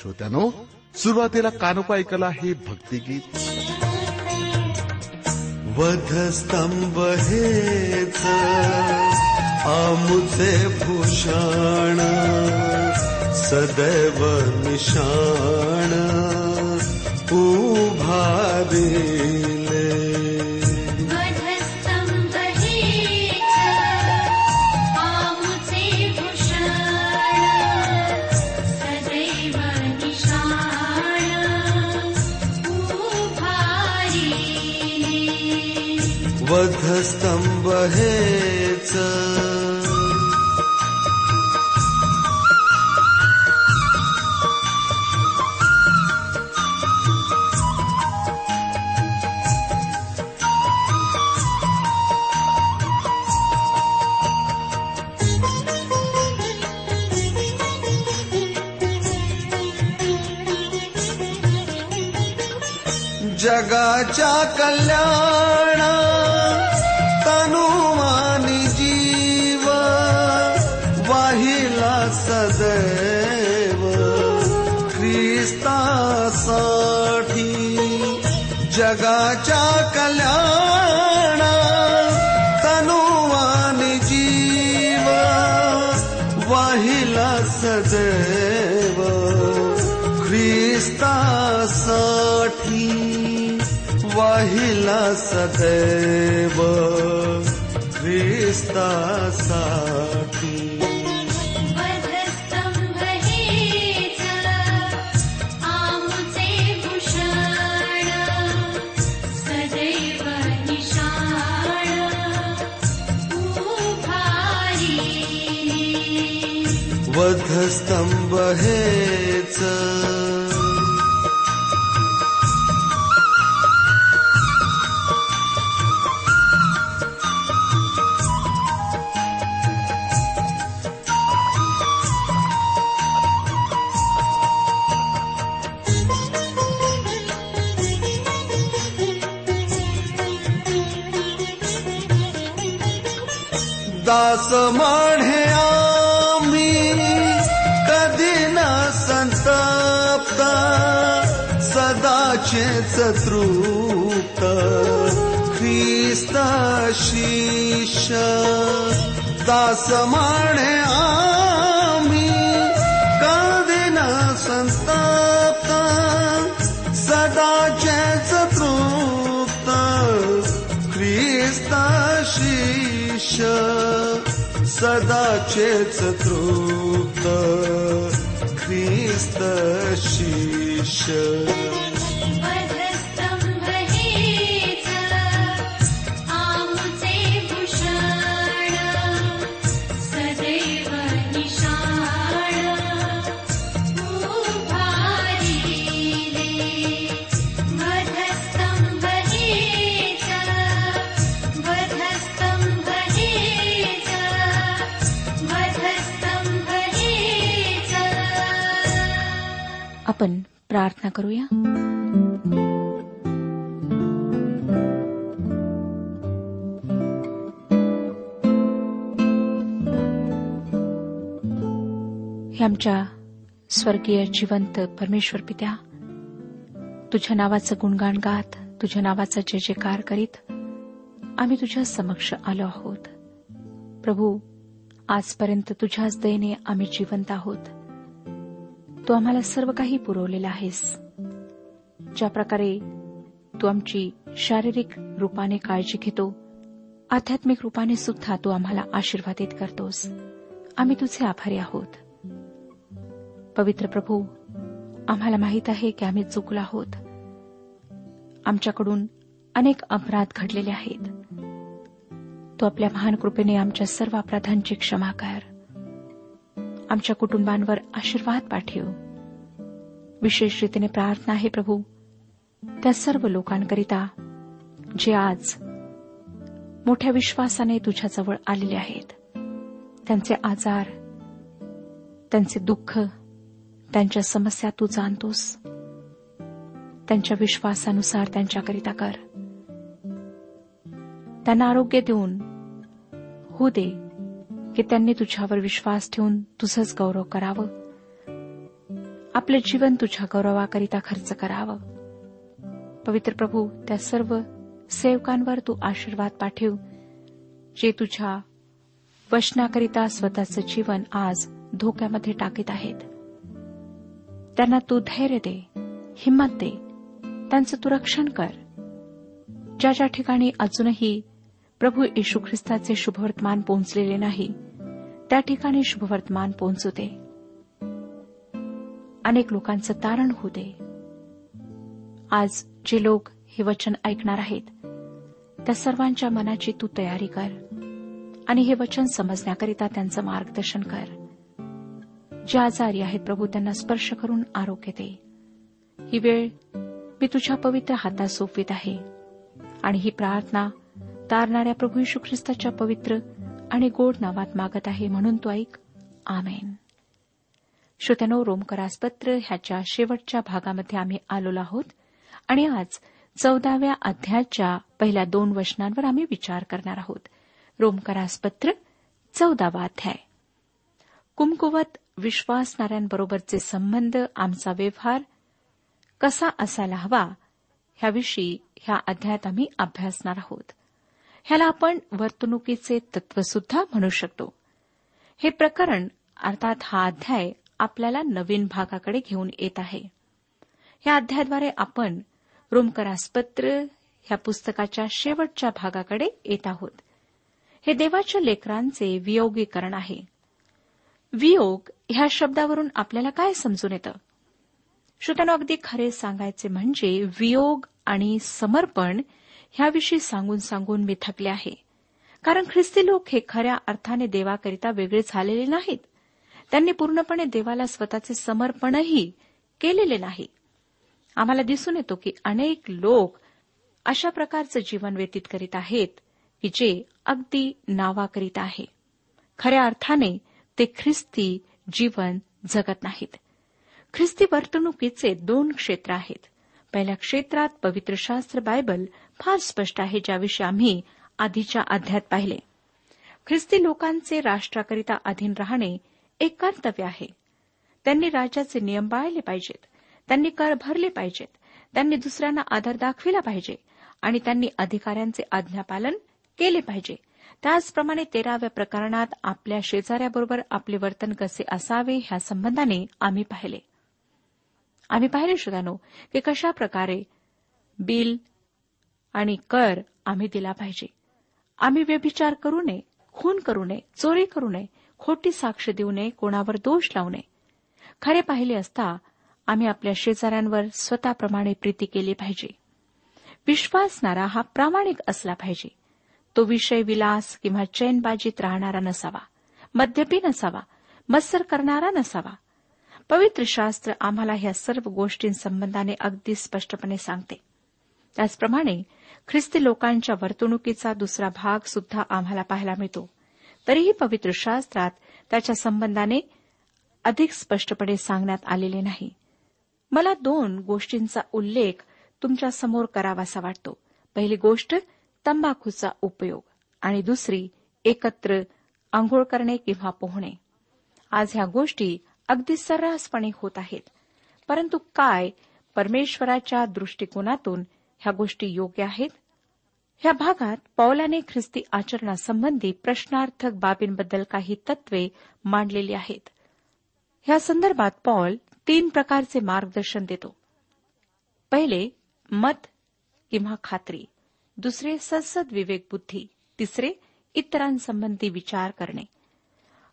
श्रोत्यानो सुरुवातीला कानोपा ऐकला हे भक्तिगीत वधस्तंभ हेच आमुचे भूषण सदैव निशाण उभारिले स्तंभ हेच. जगाच्या कल्याण जगाच्या कल्याण तनुवानी जीव वाहिला सदैव. ख्रिस्तासाठी वाहिला सदैव. ख्रिस्तासाठी वधस्तंभ हेच दास तृप्त क्रिस्त शिष्य दासमाणे आमी का देना संस्ताप्त सदा चे तृप्त क्रिस्त सदा चेच तृप्त क्रिस्त प्रार्थना करूया. हे आमच्या स्वर्गीय जिवंत परमेश्वर पित्या तुझ्या नावाचं गुणगान गात तुझ्या नावाचा जय जयकार करीत आम्ही तुझ्या समक्ष आलो आहोत. प्रभू आजपर्यंत तुझ्याच दयेने आम्ही जिवंत आहोत. तू आम्हाला सर्व काही पुरवलेलं आहेस. ज्या प्रकारे तू आमची शारीरिक रूपाने काळजी घेतो आध्यात्मिक रूपाने सुद्धा तू आम्हाला आशीर्वादित करतोस. आम्ही तुझे आभारी आहोत. पवित्र प्रभू आम्हाला माहीत आहे की आम्ही चुकलो आहोत. आमच्याकडून अनेक अपराध घडलेले आहेत. तू आपल्या महान कृपेने आमच्या सर्व अपराधांची क्षमा कर. आमच्या कुटुंबांवर आशीर्वाद पाठव. विशेष रीतीने प्रार्थना आहे प्रभू. त्या सर्व लोकांकरिता जे आज मोठ्या विश्वासाने तुझ्याजवळ आलेले आहेत त्यांचे आजार त्यांचे दुःख त्यांच्या समस्या तू जाणतोस. त्यांच्या विश्वासानुसार त्यांच्याकरिता कर. त्यांना आरोग्य देऊन होऊ दे. की त्यांनी तुझ्यावर विश्वास ठेवून तुझंच गौरव करावं. आपलं जीवन तुझ्या गौरवाकरिता खर्च करावं. पवित्र प्रभू त्या सर्व सेवकांवर तू आशीर्वाद पाठव जे तुझ्या वचनाकरिता स्वतःचं जीवन आज धोक्यामध्ये टाकीत आहेत. त्यांना तू धैर्य दे हिंमत दे त्यांचं तू रक्षण कर. ज्या ज्या ठिकाणी अजूनही प्रभू येशू ख्रिस्ताचे शुभवर्तमान पोहोचलेले नाही त्या ठिकाणी शुभवर्तमान पोहोचू दे. अनेक लोकांचं तारण होऊ दे. आज जे लोक हे वचन ऐकणार आहेत त्या सर्वांच्या मनाची तू तयारी कर आणि हे वचन समजण्याकरिता त्यांचं मार्गदर्शन कर. जे आजारी आहेत प्रभू त्यांना स्पर्श करून आरोग्य दे. ही वेळ मी तुझ्या पवित्र हातात सोपवित आहे आणि ही प्रार्थना तारणाऱ्या प्रभू यशू ख्रिस्ताच्या पवित्र आणि गोड नावात मागत आहे म्हणून तो ऐक. आमेन. श्रोत्यानो रोमकरासपत्र ह्याच्या शेवटच्या भागामध्ये आम्ही आलेलो आहोत आणि आज चौदाव्या अध्यायाच्या पहिल्या दोन वचनांवर आम्ही विचार करणार आहोत. रोमकरासपत्र चौदावा अध्याय. कुमकुवत विश्वासणाऱ्यांबरोबरचे संबंध आमचा व्यवहार कसा असायला हवा ह्याविषयी ह्या अध्यायात आम्ही अभ्यासणार आहोत. ह्याला आपण वर्तणुकीचे तत्व सुद्धा म्हणू शकतो. हे प्रकरण अर्थात हा अध्याय आपल्याला नवीन भागाकडे घेऊन येत आहे. या अध्यायाद्वारे आपण रोमकरासपत्र ह्या पुस्तकाच्या शेवटच्या भागाकडे येत आहोत. हे देवाच्या लेकरांचे वियोगीकरण आहे. वियोग ह्या शब्दावरून आपल्याला काय समजून येतं? श्रोत्यानो अगदी खरे सांगायचे म्हणजे वियोग आणि समर्पण ह्याविषयी सांगून सांगून मी थकले आहे. कारण ख्रिस्ती लोक हे खऱ्या अर्थाने देवाकरिता वेगळे झालेले नाहीत. त्यांनी पूर्णपणे देवाला स्वतःचे समर्पणही केलेले नाही. आम्हाला दिसून येतो की अनेक लोक अशा प्रकारचं जीवन व्यतीत करीत आहेत की जे अगदी नावाकरीत आहे. खऱ्या अर्थाने ते ख्रिस्ती जीवन जगत नाहीत. ख्रिस्ती वर्तणुकीचे दोन क्षेत्र आहेत. पहिल्या क्षेत्रात पवित्र शास्त्र बायबल फार स्पष्ट आहे ज्याविषयी आम्ही आधीच्या अध्यात पाहिले. ख्रिस्ती लोकांचे राष्ट्राकरिता अधीन राहणे एक कर्तव्य आहे. त्यांनी राज्याचे नियम पाळले पाहिजेत. त्यांनी कर भरले पाहिजेत. त्यांनी दुसऱ्यांना आदर दाखविला पाहिजे आणि त्यांनी अधिकाऱ्यांचे आज्ञापालन केले पाहिजे. त्याचप्रमाणे तेराव्या प्रकरणात आपल्या शेजाऱ्याबरोबर आपले वर्तन कसे असावे ह्या संबंधाने आम्ही पाहिले. आम्ही पाहिले श्रोतानो की कशा प्रकारे बिल आणि कर आम्ही दिला पाहिजे. आम्ही व्यभिचार करू नये खून करू नये चोरी करू नये खोटी साक्ष देऊ नये कोणावर दोष लावू नये. खरे पाहिले असता आम्ही आपल्या शेजाऱ्यांवर स्वतःप्रमाणे प्रीती केली पाहिजे. विश्वासणारा हा प्रामाणिक असला पाहिजे. तो विषय विलास किंवा चैनबाजीत राहणारा नसावा मद्यपी नसावा मत्सर करणारा नसावा. पवित्र शास्त्र आम्हाला ह्या सर्व गोष्टींसंबंधाने अगदी स्पष्टपणे सांगते. त्याचप्रमाणे ख्रिस्ती लोकांच्या वर्तणुकीचा दुसरा भाग सुद्धा आम्हाला पाहायला मिळतो. तरीही पवित्र शास्त्रात त्याच्या संबंधाने अधिक स्पष्टपणे सांगण्यात आलेले नाही. मला दोन गोष्टींचा उल्लेख तुमच्यासमोर करावासा वाटतो. पहिली गोष्ट तंबाखूचा उपयोग. आणि दुसरी एकत्र आंघोळ करणे किंवा पोहणे. आज ह्या गोष्टी अगदी सर्रासपणे होत आहेत. परंतु काय परमेश्वराच्या दृष्टिकोनातून ह्या गोष्टी योग्य आहेत? ह्या भागात पौलाने ख्रिस्ती आचरणासंबंधी प्रश्नार्थक बाबींबद्दल काही तत्वे मांडलेली आहेत. ह्या संदर्भात पॉल तीन प्रकारचे मार्गदर्शन देतो. पहिले मत किंवा खात्री. दुसरे संसद विवेक बुद्धी. तिसरे इतरांसंबंधी विचार करणे.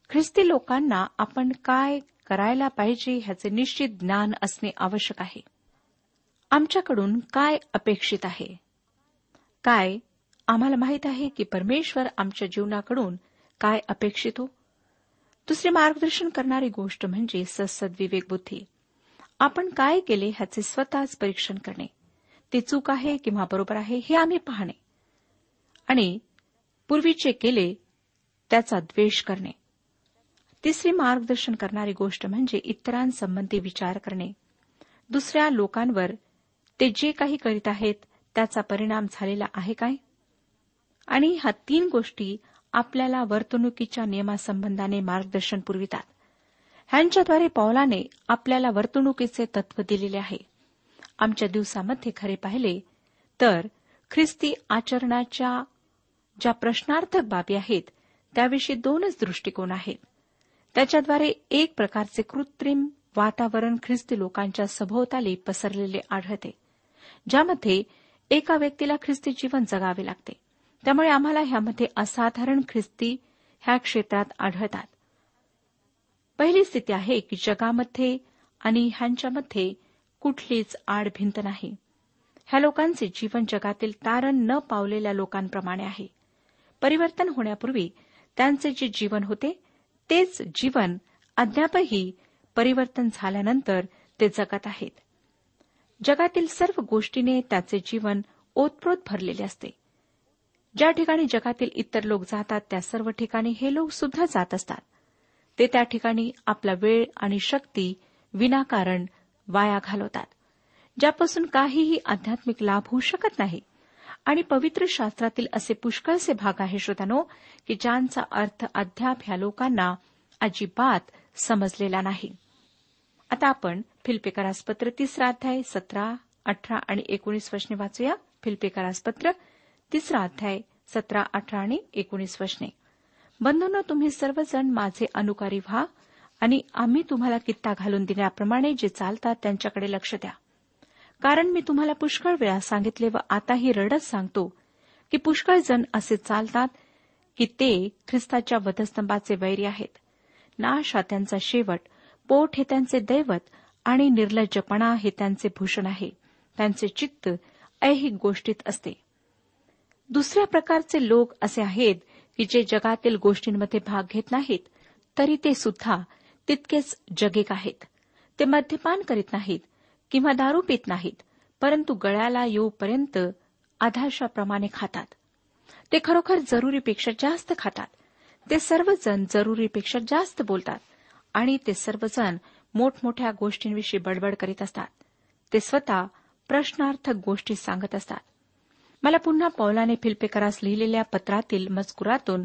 ख्रिस्ती लोकांना आपण काय करायला पाहिजे ह्याचे निश्चित ज्ञान असणे आवश्यक आहे. आमच्याकडून काय अपेक्षित आहे? काय आम्हाला माहीत आहे की परमेश्वर आमच्या जीवनाकडून काय अपेक्षित हो? मार्गदर्शन करणारी गोष्ट म्हणजे सत्सद विवेक बुद्धी. आपण काय केले ह्याचे स्वतःच परीक्षण करणे. ते चूक आहे किंवा बरोबर आहे हे आम्ही पाहणे. आणि पूर्वीचे केले त्याचा द्वेष करणे. तिसरी मार्गदर्शन करणारी गोष्ट म्हणजे इतरांसंबंधी विचार करणे. दुसऱ्या लोकांवर ते जे काही करीत आहेत त्याचा परिणाम झालेला आहे काय? आणि ह्या तीन गोष्टी आपल्याला वर्तणुकीच्या नियमासंबंधाने मार्गदर्शन पुरवितात. ह्यांच्याद्वारे पौलाने आपल्याला वर्तणुकीचे तत्व दिलेले आहे. आमच्या दिवसामध्ये खरे पाहिले तर ख्रिस्ती आचरणाच्या ज्या प्रश्नार्थक बाबी आहेत त्याविषयी दोनच दृष्टिकोन आहेत. त्याच्याद्वारे एक प्रकारचे कृत्रिम वातावरण ख्रिस्ती लोकांच्या सभोवताली पसरलेले आढळते. ज्यामध्ये एका व्यक्तीला ख्रिस्ती जीवन जगावे लागते. त्यामुळे आम्हाला ह्यामध्ये असाधारण ख्रिस्ती ह्या क्षेत्रात आढळतात. पहिली स्थिती आहे की जगामध्ये आणि ह्यांच्यामध्ये कुठलीच आडभिंत नाही. ह्या लोकांचे जीवन जगातील तारण न पावलेल्या लोकांप्रमाणे आहे. परिवर्तन होण्यापूर्वी त्यांचे जे जीवन होते तेच जीवन अद्यापही परिवर्तन झाल्यानंतर ते जगत आहेत. जगातील सर्व गोष्टीने त्याचे जीवन ओतप्रोत भरलेले असते. ज्या ठिकाणी जगातील इतर लोक जातात त्या सर्व ठिकाणी हे लोक सुद्धा जात असतात. ते त्या ठिकाणी आपला वेळ आणि शक्ती विनाकारण वाया घालवतात ज्यापासून काहीही आध्यात्मिक लाभ होऊ शकत नाही. आणि पवित्र शास्त्रातील असे पुष्कळसे भाग आहे श्रोतानो की ज्यांचा अर्थ अद्याप ह्या लोकांना अजिबात समजलेला नाही. आता आपण फिल्पेकरासपत्र तिसरा अध्याय सतरा अठरा आणि एकोणीस वचने वाचूया. फिल्पेकरासपत्र तिसरा अध्याय सतरा अठरा आणि एकोणीस वचने बंधूंनो तुम्ही सर्वजण माझे अनुकारी व्हा आणि आम्ही तुम्हाला कित्ता घालून दिल्याप्रमाणे जे चालतात त्यांच्याकडे लक्ष द्या. कारण मी तुम्हाला पुष्कळ वेळा सांगितले व आताही रडत सांगतो की पुष्कळ जण असे चालतात की ते ख्रिस्ताच्या वधस्तंभाचे वैरी आहेत. नाश हा त्यांचा शेवट पोट हे त्यांचे दैवत आणि निर्लज्जपणा हे त्यांचे भूषण आहे. त्यांचे चित्त ऐहिक गोष्टीत असते. दुसऱ्या प्रकारचे लोक असे आहेत की जे जगातील गोष्टींमध्ये भाग घेत नाहीत तरी ते सुद्धा तितकेच जगेक आहेत. ते मद्यपान करीत नाहीत किंवा दारू पित नाहीत परंतु गळ्याला येऊपर्यंत आधाशाप्रमाणे खातात. ते खरोखर जरुरीपेक्षा जास्त खातात. ते सर्वजण जरुरीपेक्षा जास्त बोलतात. आणि ते सर्वजण मोठमोठ्या गोष्टींविषयी बडबड करीत असतात. ते स्वतः प्रश्नार्थक गोष्टी सांगत असतात. मला पुन्हा पौलाने फिल्पेकरास लिहिलेल्या पत्रातील मजकुरातून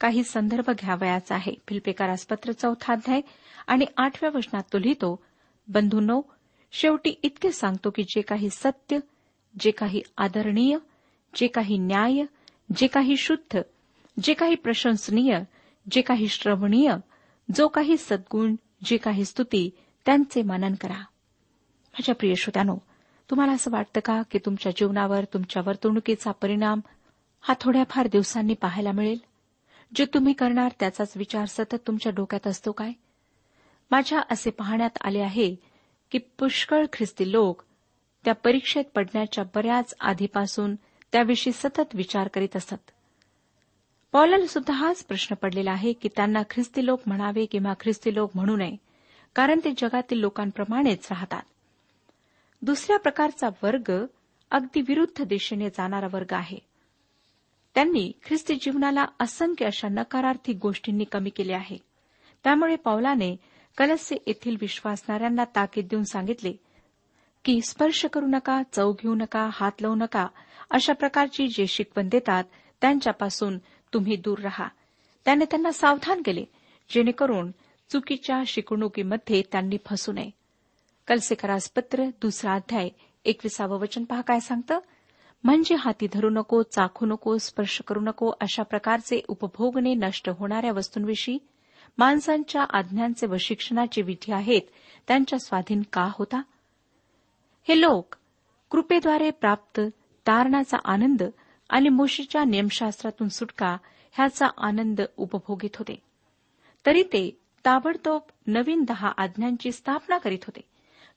काही संदर्भ घ्यावयाचा आहे. फिल्पेकरास पत्र चौथा अध्याय आणि आठव्या वचनात तो लिहितो बंधूंनो शेवटी इतके सांगतो की जे काही सत्य जे काही आदरणीय जे काही न्याय जे काही शुद्ध जे काही प्रशंसनीय जे काही श्रवणीय जो काही सद्गुण जी काही स्तुती त्यांचे मनन करा. माझ्या प्रिय श्रोत्यानो तुम्हाला असं वाटतं का की तुमच्या जीवनावर तुमच्या वर्तणुकीचा परिणाम हा थोड्याफार दिवसांनी पाहायला मिळेल? जे तुम्ही करणार त्याचाच विचार सतत तुमच्या डोक्यात असतो काय? माझ्या असे पाहण्यात आले आहे की पुष्कळ ख्रिस्ती लोक त्या परीक्षेत पडण्याच्या बऱ्याच आधीपासून त्याविषयी सतत विचार करीत असत. पॉलाला सुद्धा हाच प्रश्न पडलेला आहे की त्यांना ख्रिस्ती लोक म्हणावे किंवा ख्रिस्ती लोक म्हणू नये कारण ते जगातील लोकांप्रमाणेच राहतात. दुसऱ्या प्रकारचा वर्ग अगदी विरुद्ध दिशेने जाणारा वर्ग आहे. त्यांनी ख्रिस्ती जीवनाला असंख्य अशा नकारार्थी गोष्टींनी कमी केले आहे. त्यामुळे पौलाने कलस्य येथील विश्वासणाऱ्यांना ताकीद देऊन सांगितले की स्पर्श करू नका चव घेऊ नका हात लावू नका अशा प्रकारची जे शिकवण देतात त्यांच्यापासून तुम्ही दूर रहा. त्याने त्यांना सावधान केले जेणेकरून चुकीच्या शिकवणुकीमध्ये त्यांनी फसू नये. कलसेकरास पत्र दुसरा अध्याय एकविसावं वचन पहा काय सांगतं? म्हणजे हाती धरू नको चाखू नको स्पर्श करू नको अशा प्रकारचे उपभोगने नष्ट होणाऱ्या वस्तूंविषयी. माणसांच्या आज्ञांचे व शिक्षणाचे विधी आहेत त्यांच्या स्वाधीन का होता? हे लोक कृपेद्वारे प्राप्त तारणाचा आनंद आणि मोशीच्या नियमशास्त्रातून सुटका ह्याचा आनंद उपभोगित होते. तरी ते ताबडतोब नवीन दहा आज्ञांची स्थापना करीत होते.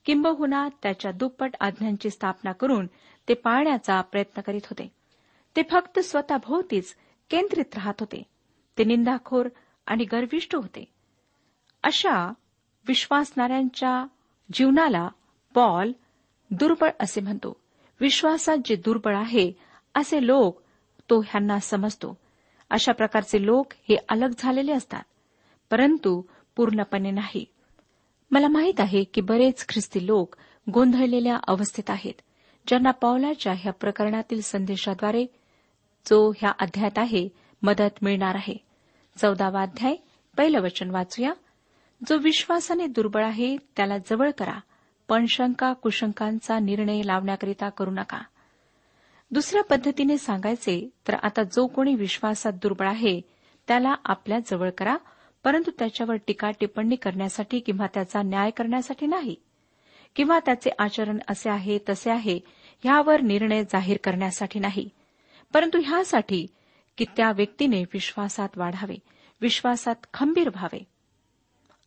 किंबहुना त्याच्या दुप्पट आज्ञांची स्थापना करून ते पाळण्याचा प्रयत्न करीत होते. ते फक्त स्वतःभोवतीच केंद्रित राहत होते. ते निंदाखोर आणि गर्विष्ट होते. अशा विश्वासणाऱ्यांच्या जीवनाला पॉल दुर्बळ असे म्हणतो. विश्वासात जे दुर्बळ आहे असे लोक तो ह्यांना समजतो. अशा प्रकारचे लोक हे अलग झालेले असतात परंतु पूर्णपणे नाही. मला माहीत आहे की बरेच ख्रिस्ती लोक गोंधळलेल्या अवस्थेत आहेत ज्यांना पावलाच्या ह्या प्रकरणातील संदेशाद्वारे जो ह्या अध्यायात आहे मदत मिळणार आहे. चौदावा अध्याय पहिलं वचन वाचूया. जो विश्वासाने दुर्बळ आहे त्याला जवळ करा पण शंका कुशंकांचा निर्णय लावण्याकरिता करू नका. दुसऱ्या पद्धतीने सांगायचे तर आता जो कोणी विश्वासात दुर्बळ आहे त्याला आपल्या जवळ करा परंतु त्याच्यावर टीका टिप्पणी करण्यासाठी किंवा त्याचा न्याय करण्यासाठी नाही. किंवा त्याचे आचरण असे आहे तसे आहे ह्यावर निर्णय जाहीर करण्यासाठी नाही. परंतु ह्यासाठी की त्या व्यक्तीने विश्वासात वाढावे विश्वासात खंबीर व्हावे.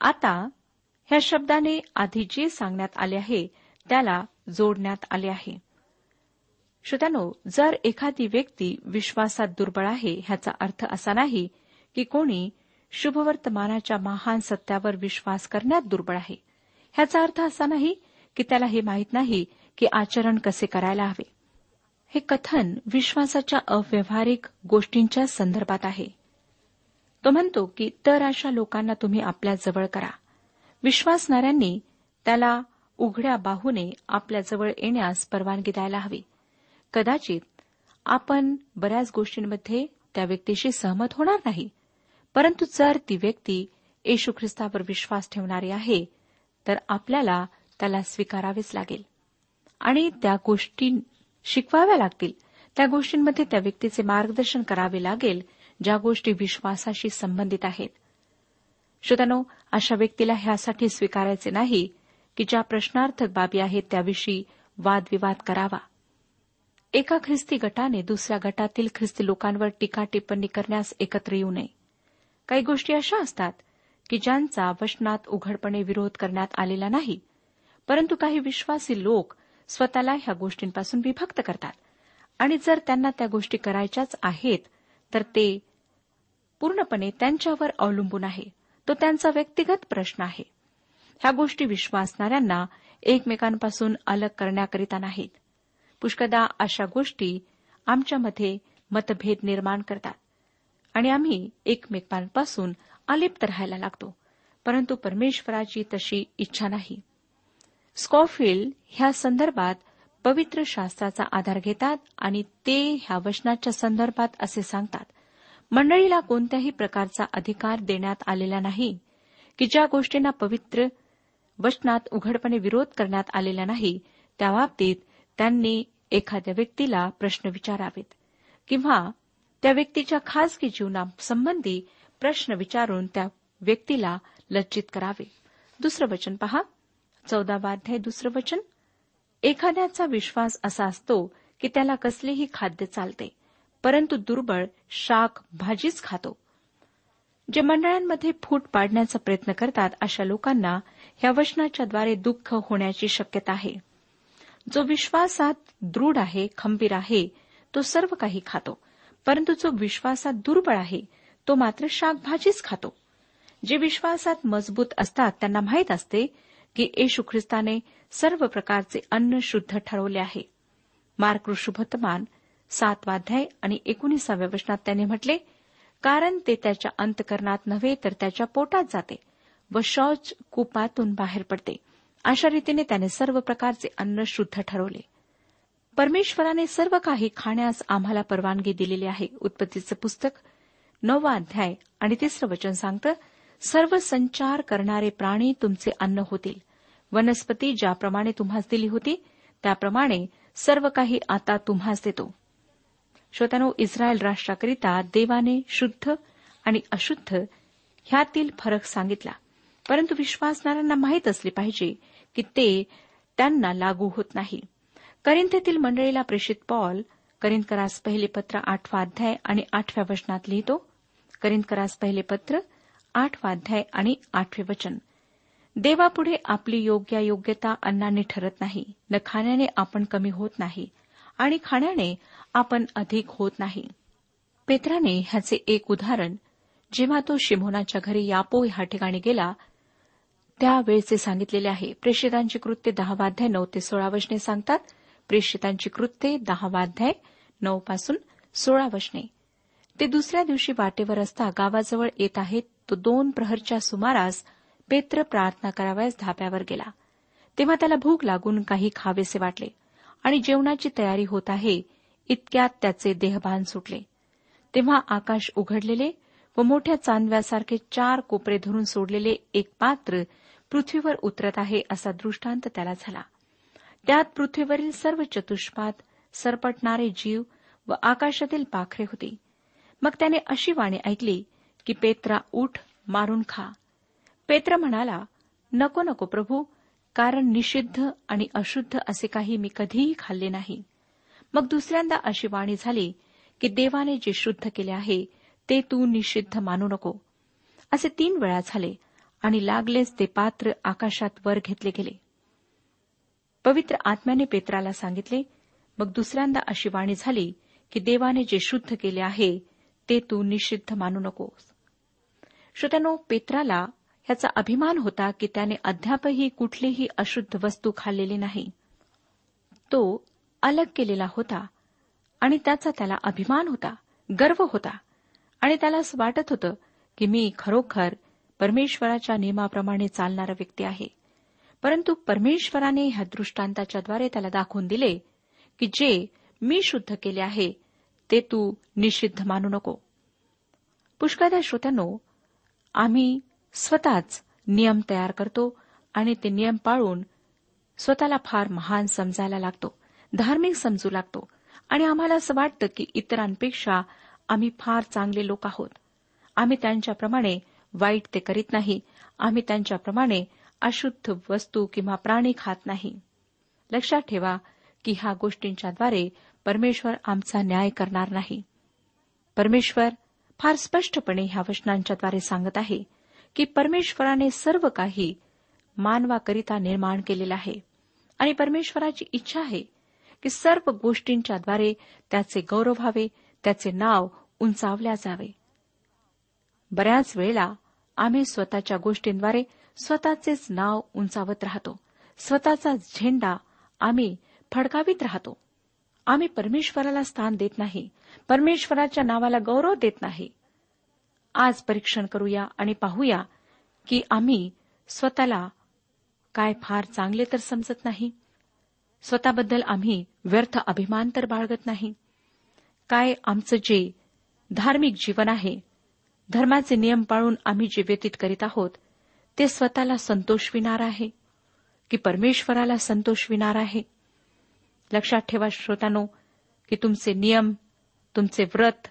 आता ह्या शब्दाने आधी जे सांगण्यात आले आहे त्याला जोडण्यात आले आहे. श्रोत्यानो जर एखादी व्यक्ती विश्वासात दुर्बळ आहे ह्याचा अर्थ असा नाही की कोणी शुभवर्तमानाच्या महान सत्यावर विश्वास करण्यात दुर्बळ आहे. ह्याचा अर्थ असा नाही की त्याला हे माहीत नाही की आचरण कसे करायला हवे. हे कथन विश्वासाच्या अव्यवहारिक गोष्टींच्या संदर्भात आहे. तो म्हणतो की तर अशा लोकांना तुम्ही आपल्या जवळ करा. विश्वासणाऱ्यांनी त्याला उघड्या बाहूने आपल्या जवळ येण्यास परवानगी द्यायला हवी. कदाचित आपण बऱ्याच गोष्टींमध्ये त्या व्यक्तीशी सहमत होणार नाही. परंतु जर ती व्यक्ती येशू ख्रिस्तावर विश्वास ठेवणारी आहे तर आपल्याला त्याला स्वीकारावेच लागेल. आणि त्या गोष्टी शिकवाव्या लागतील. त्या गोष्टींमध्ये त्या व्यक्तीचे मार्गदर्शन करावे लागेल ज्या गोष्टी विश्वासाशी संबंधित आहेत. श्रोत्यानो अशा व्यक्तीला ह्यासाठी स्वीकारायचे नाही की ज्या प्रश्नार्थक बाबी आहेत त्याविषयी वादविवाद करावा. एका ख्रिस्ती गटाने दुसऱ्या गटातील ख्रिस्ती लोकांवर टीका टिप्पणी करण्यास एकत्र येऊ नये. काही गोष्टी अशा असतात की ज्यांचा वचनात उघडपणे विरोध करण्यात आलेला नाही परंतु काही विश्वासी लोक स्वतःला ह्या गोष्टींपासून विभक्त करतात. आणि जर त्यांना त्या गोष्टी करायच्याच आहेत तर ते पूर्णपणे त्यांच्यावर अवलंबून आहे. तो त्यांचा व्यक्तिगत प्रश्न आहे. ह्या गोष्टी विश्वासणाऱ्यांना एकमेकांपासून अलग करण्याकरिता नाहीत. पुष्कदा अशा गोष्टी आमच्यामध्ये मतभेद निर्माण करतात. आणि आम्ही एकमेकांपासून अलिप्त राहायला लागतो परंतु परमेश्वराची तशी इच्छा नाही. स्कॉफिल्ड ह्या संदर्भात पवित्र शास्त्राचा आधार घेतात आणि ते ह्या वचनाच्या संदर्भात असे सांगतात. मंडळीला कोणत्याही प्रकारचा अधिकार देण्यात आलेला नाही की ज्या गोष्टींना पवित्र वचनात उघडपणे विरोध करण्यात आलेला नाही त्या बाबतीत त्यांनी एखाद्या व्यक्तीला प्रश्न विचारावेत किंवा त्या व्यक्तीच्या खासगी जीवनासंबंधी प्रश्न विचारून त्या व्यक्तीला लज्जित करावे. दुसरं वचन पहा. चौदा अध्याय दुसरं वचन. एखाद्याचा विश्वास असा असतो की त्याला कसलेही खाद्य चालते परंतु दुर्बळ शाक भाजीच खातो. जे मंडळांमध्ये फूट पाडण्याचा प्रयत्न करतात अशा लोकांना ह्या वचनाच्याद्वारे दुःख होण्याची शक्यता आहे. जो विश्वासात दृढ आहे खंबीर आहे तो सर्व काही खातो. परंतु जो विश्वासात दुर्बळ आहे तो मात्र शाकभाजीच खातो. जे विश्वासात मजबूत असतात त्यांना माहीत असते की येशू ख्रिस्ताने सर्व प्रकारचे अन्न शुद्ध ठरवले आहे. मार्क ऋषुभतमान सातवाध्याय आणि एकोणीसाव्या वचनात त्याने म्हटले कारण ते त्याच्या अंतकरणात नव्हे तर त्याच्या पोटात जाते व शौच कुपातून बाहेर पडते. अशा रीतीने त्याने सर्व प्रकारचे अन्न शुद्ध ठरवले. परमेश्वराने सर्व काही खाण्यास आम्हाला परवानगी दिलेली आहे. उत्पत्तीचं पुस्तक नववा अध्याय आणि तिसरं वचन सांगतं सर्व संचार करणारे प्राणी तुमचे अन्न होतील. वनस्पती ज्याप्रमाणे तुम्हास दिली होती त्याप्रमाणे सर्व काही आता तुम्हास देतो. श्रोत्यानो इस्रायल राष्ट्राकरिता देवाने शुद्ध आणि अशुद्ध ह्यातील फरक सांगितला. परंतु विश्वासणाऱ्यांना माहीत असले पाहिजे की ते त्यांना लागू होत नाही. करिंथेतील मंडळीला प्रेषित पॉल करिंदकरास पहिले पत्र आठवा अध्याय आणि आठव्या वचनात लिहितो. करिंदकरास पहिले पत्र आठवा अध्याय आणि आठवे वचन. देवापुढे आपली योग्य योग्यता अन्नाने ठरत नाही. न खाण्याने आपण कमी होत नाही. आणि खाण्याने आपण अधिक होत नाही. पेत्राने ह्याचे एक उदाहरण जेव्हा तो शिमोनाच्या घरी यापो ह्या ठिकाणी गेला त्यावेळचे सांगितलेले आहे. प्रेषितांची कृत्य दहावाध्याय नऊ ते सोळा वचने सांगतात. प्रेषितांची कृत्ये दहावाध्याय नऊ पासून सोळा वचने. ते दुसऱ्या दिवशी वाटेवर असता गावाजवळ येत आहेत तो दोन प्रहरच्या सुमारास पेत्र प्रार्थना करावयास धाब्यावर गेला. तेव्हा त्याला भूक लागून काही खावेसे वाटले आणि जेवणाची तयारी होत आहे इतक्यात त्याचे देहभान सुटले. तेव्हा आकाश उघडलेले व मोठ्या चांदव्यासारखे चार कोपरे धरून सोडलेले एक पात्र पृथ्वीवर उतरत आहे असा दृष्टांत त्याला झाला. त्यात पृथ्वीवरील सर्व चतुष्पाद सरपटणारे जीव व आकाशातील पाखरे होती. मग त्याने अशी वाणी ऐकली की पेत्रा उठ मारून खा. पेत्र म्हणाला नको नको प्रभू कारण निषिद्ध आणि अशुद्ध असे काही मी कधीही खाल्ले नाही. मग दुसऱ्यांदा अशी वाणी झाली की देवाने जे शुद्ध केले आहे ते तू निषिद्ध मानू नको. असे तीन वेळा झाले. आणि लागलेच ते पात्र आकाशात वर घेतले गेले. पवित्र आत्म्याने पेत्राला सांगितले मग दुसऱ्यांदा अशी वाणी झाली की देवाने जे शुद्ध केले आहे ते तू निषिद्ध मानू नकोस. श्रोत्यानो पेत्राला याचा अभिमान होता की त्याने अद्यापही कुठलीही अशुद्ध वस्तू खाल्लेली नाही. तो अलग केलेला होता आणि त्याचा त्याला अभिमान होता गर्व होता आणि त्याला असं वाटत होतं की मी खरोखर परमेश्वराच्या नियमाप्रमाणे चालणारा व्यक्ती आहे. परंतु परमेश्वराने ह्या दृष्टांताच्याद्वारे त्याला दाखवून दिले की जे मी शुद्ध केले आहे ते तू निषिद्ध मानू नको. पुष्कळदा श्रोत्यानो आम्ही स्वतःच नियम तयार करतो आणि ते नियम पाळून स्वतःला फार महान समजायला लागतो धार्मिक समजू लागतो आणि आम्हाला असं वाटतं की इतरांपेक्षा आम्ही फार चांगले लोक आहोत. आम्ही त्यांच्याप्रमाणे वाईट ते करीत नाही. आम्ही त्यांच्याप्रमाणे अशुद्ध वस्तू किंवा प्राणी खात नाही. लक्षात ठेवा की ह्या गोष्टींच्याद्वारे परमेश्वर आमचा न्याय करणार नाही. परमेश्वर फार स्पष्टपणे ह्या वचनांच्याद्वारे सांगत आहे की परमेश्वराने सर्व काही मानवाकरिता निर्माण केलेलं आहे. आणि परमेश्वराची इच्छा आहे की सर्व गोष्टींच्याद्वारे त्याचे गौरव व्हावे त्याचे नाव उंचावल्या जावे. बऱ्याच वेळेला आम्ही स्वतःच्या गोष्टींद्वारे स्वतःचेच नाव उंचावत राहतो. स्वतःचा झेंडा आम्ही फडकावित राहतो. आम्ही परमेश्वराला स्थान देत नाही परमेश्वराच्या नावाला गौरव देत नाही. आज परीक्षण करूया आणि पाहूया की आम्ही स्वतःला काय फार चांगले तर समजत नाही? स्वतःबद्दल आम्ही व्यर्थ अभिमान तर बाळगत नाही? काय आमचं जे धार्मिक जीवन आहे धर्माचे नियम पाळून आम्ही जे व्यतीत करीत आहोत ते स्वतःला संतोषविणार आहे की परमेश्वराला संतोषविणार आहे? लक्षात ठेवा श्रोतानो की तुमचे नियम तुमचे व्रत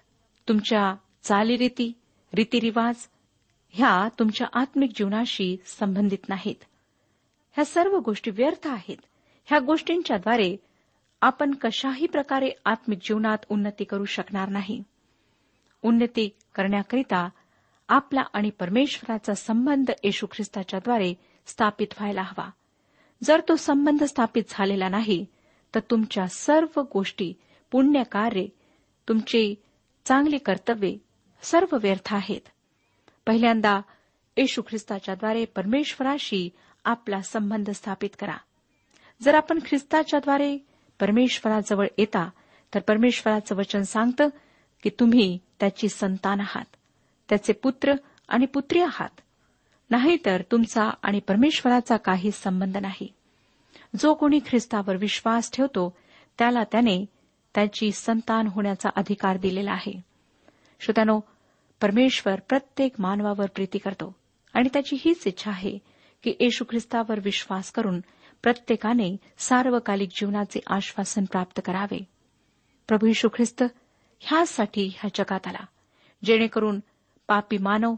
तुमच्या चालीरीती रीतिरिवाज ह्या तुमच्या आत्मिक जीवनाशी संबंधित नाहीत. ह्या सर्व गोष्टी व्यर्थ आहेत. ह्या गोष्टींच्याद्वारे आपण कशाही प्रकारे आत्मिक जीवनात उन्नती करू शकणार नाही. उन्नती करण्याकरिता आपला आणि परमेश्वराचा संबंध येशू ख्रिस्ताच्याद्वारे स्थापित व्हायला हवा. जर तो संबंध स्थापित झालेला नाही तर तुमच्या सर्व गोष्टी पुण्य कार्य तुमची चांगली कर्तव्ये सर्व व्यर्थ आहेत. पहिल्यांदा येशू ख्रिस्ताच्याद्वारे परमेश्वराशी आपला संबंध स्थापित करा. जर आपण ख्रिस्ताच्याद्वारे परमेश्वराजवळ येता तर परमेश्वराचं वचन सांगतं की तुम्ही त्याची संतान आहात त्याचे पुत्र आणि पुत्री आहात. नाहीतर तुमचा आणि परमेश्वराचा काही संबंध नाही. जो कोणी ख्रिस्तावर विश्वास ठेवतो त्याला त्याने त्याची संतान होण्याचा अधिकार दिलेला आहे. श्रोत्यानो परमेश्वर प्रत्येक मानवावर प्रीती करतो आणि त्याची हीच इच्छा आहे की येशू ख्रिस्तावर विश्वास करून प्रत्येकाने सार्वकालिक जीवनाचे आश्वासन प्राप्त करावे. प्रभू येशू ख्रिस्त ह्यासाठी ह्या जगात आला. जेणेकरून पापी मानव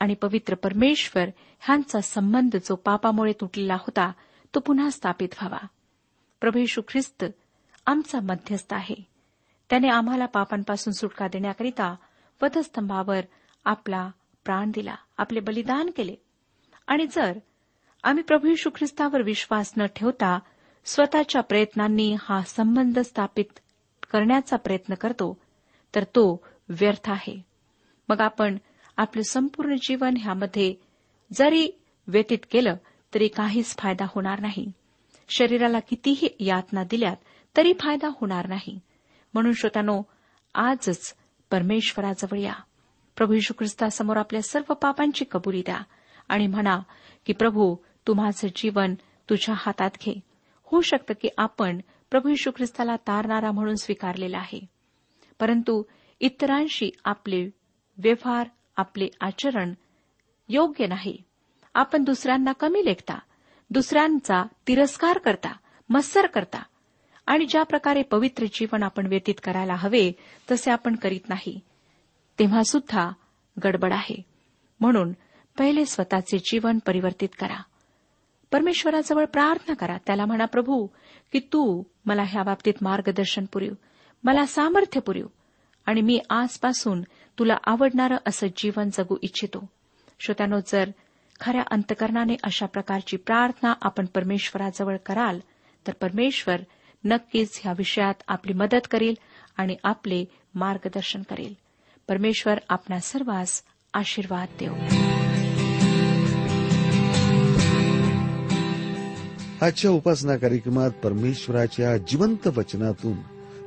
आणि पवित्र परमेश्वर ह्यांचा संबंध जो पापामुळे तुटलेला होता तो पुन्हा स्थापित व्हावा. प्रभू येशू ख्रिस्त आमचा मध्यस्थ आहे. त्याने आम्हाला पापांपासून सुटका देण्याकरिता वधस्तंभावर आपला प्राण दिला आपले बलिदान केले. आणि जर आम्ही प्रभू ख्रिस्तावर विश्वास न ठेवता स्वतःच्या प्रयत्नांनी हा संबंध स्थापित करण्याचा प्रयत्न करतो तर तो व्यर्थ आहे. मग आपण आपलं संपूर्ण जीवन ह्यामध्ये जरी व्यतीत केलं तरी काहीच फायदा होणार नाही. शरीराला कितीही यातना दिल्यात तरी फायदा होणार नाही. म्हणून श्रोतानो आजच परमेश्वराजवळ या. प्रभू यशू ख्रिस्तासमोर आपल्या सर्व पापांची कबुली द्या आणि म्हणा की प्रभू तू माझं जीवन तुझ्या हातात घे. होऊ शकतं की आपण प्रभू यशू ख्रिस्ताला तारणारा म्हणून स्वीकारलेला आहे. परंतु इतरांशी आपले व्यवहार आपले आचरण योग्य नाही. आपण दुसऱ्यांना कमी लेखता दुसऱ्यांचा तिरस्कार करता मत्सर करता. आणि ज्या प्रकारे पवित्र जीवन आपण व्यतीत करायला हवे तसे आपण करीत नाही. तेव्हा सुद्धा गडबड आहे. म्हणून पहिले स्वतःचे जीवन परिवर्तित करा. परमेश्वराजवळ प्रार्थना करा. त्याला म्हणा प्रभू की तू मला ह्या बाबतीत मार्गदर्शन पुरू मला सामर्थ्य पुरव आणि मी आजपासून तुला आवडणारं असं जीवन जगू इच्छितो. श्रोत्यानो जर खऱ्या अंतकरणाने अशा प्रकारची प्रार्थना आपण परमेश्वराजवळ कराल तर परमेश्वर नक्कीच ह्या विषयात आपली मदत करेल आणि आपले मार्गदर्शन करेल. परमेश्वर आपणा सर्वांस आशीर्वाद देऊ आजच्या उपासना कार्यक्रमात परमेश्वराच्या जिवंत वचनातून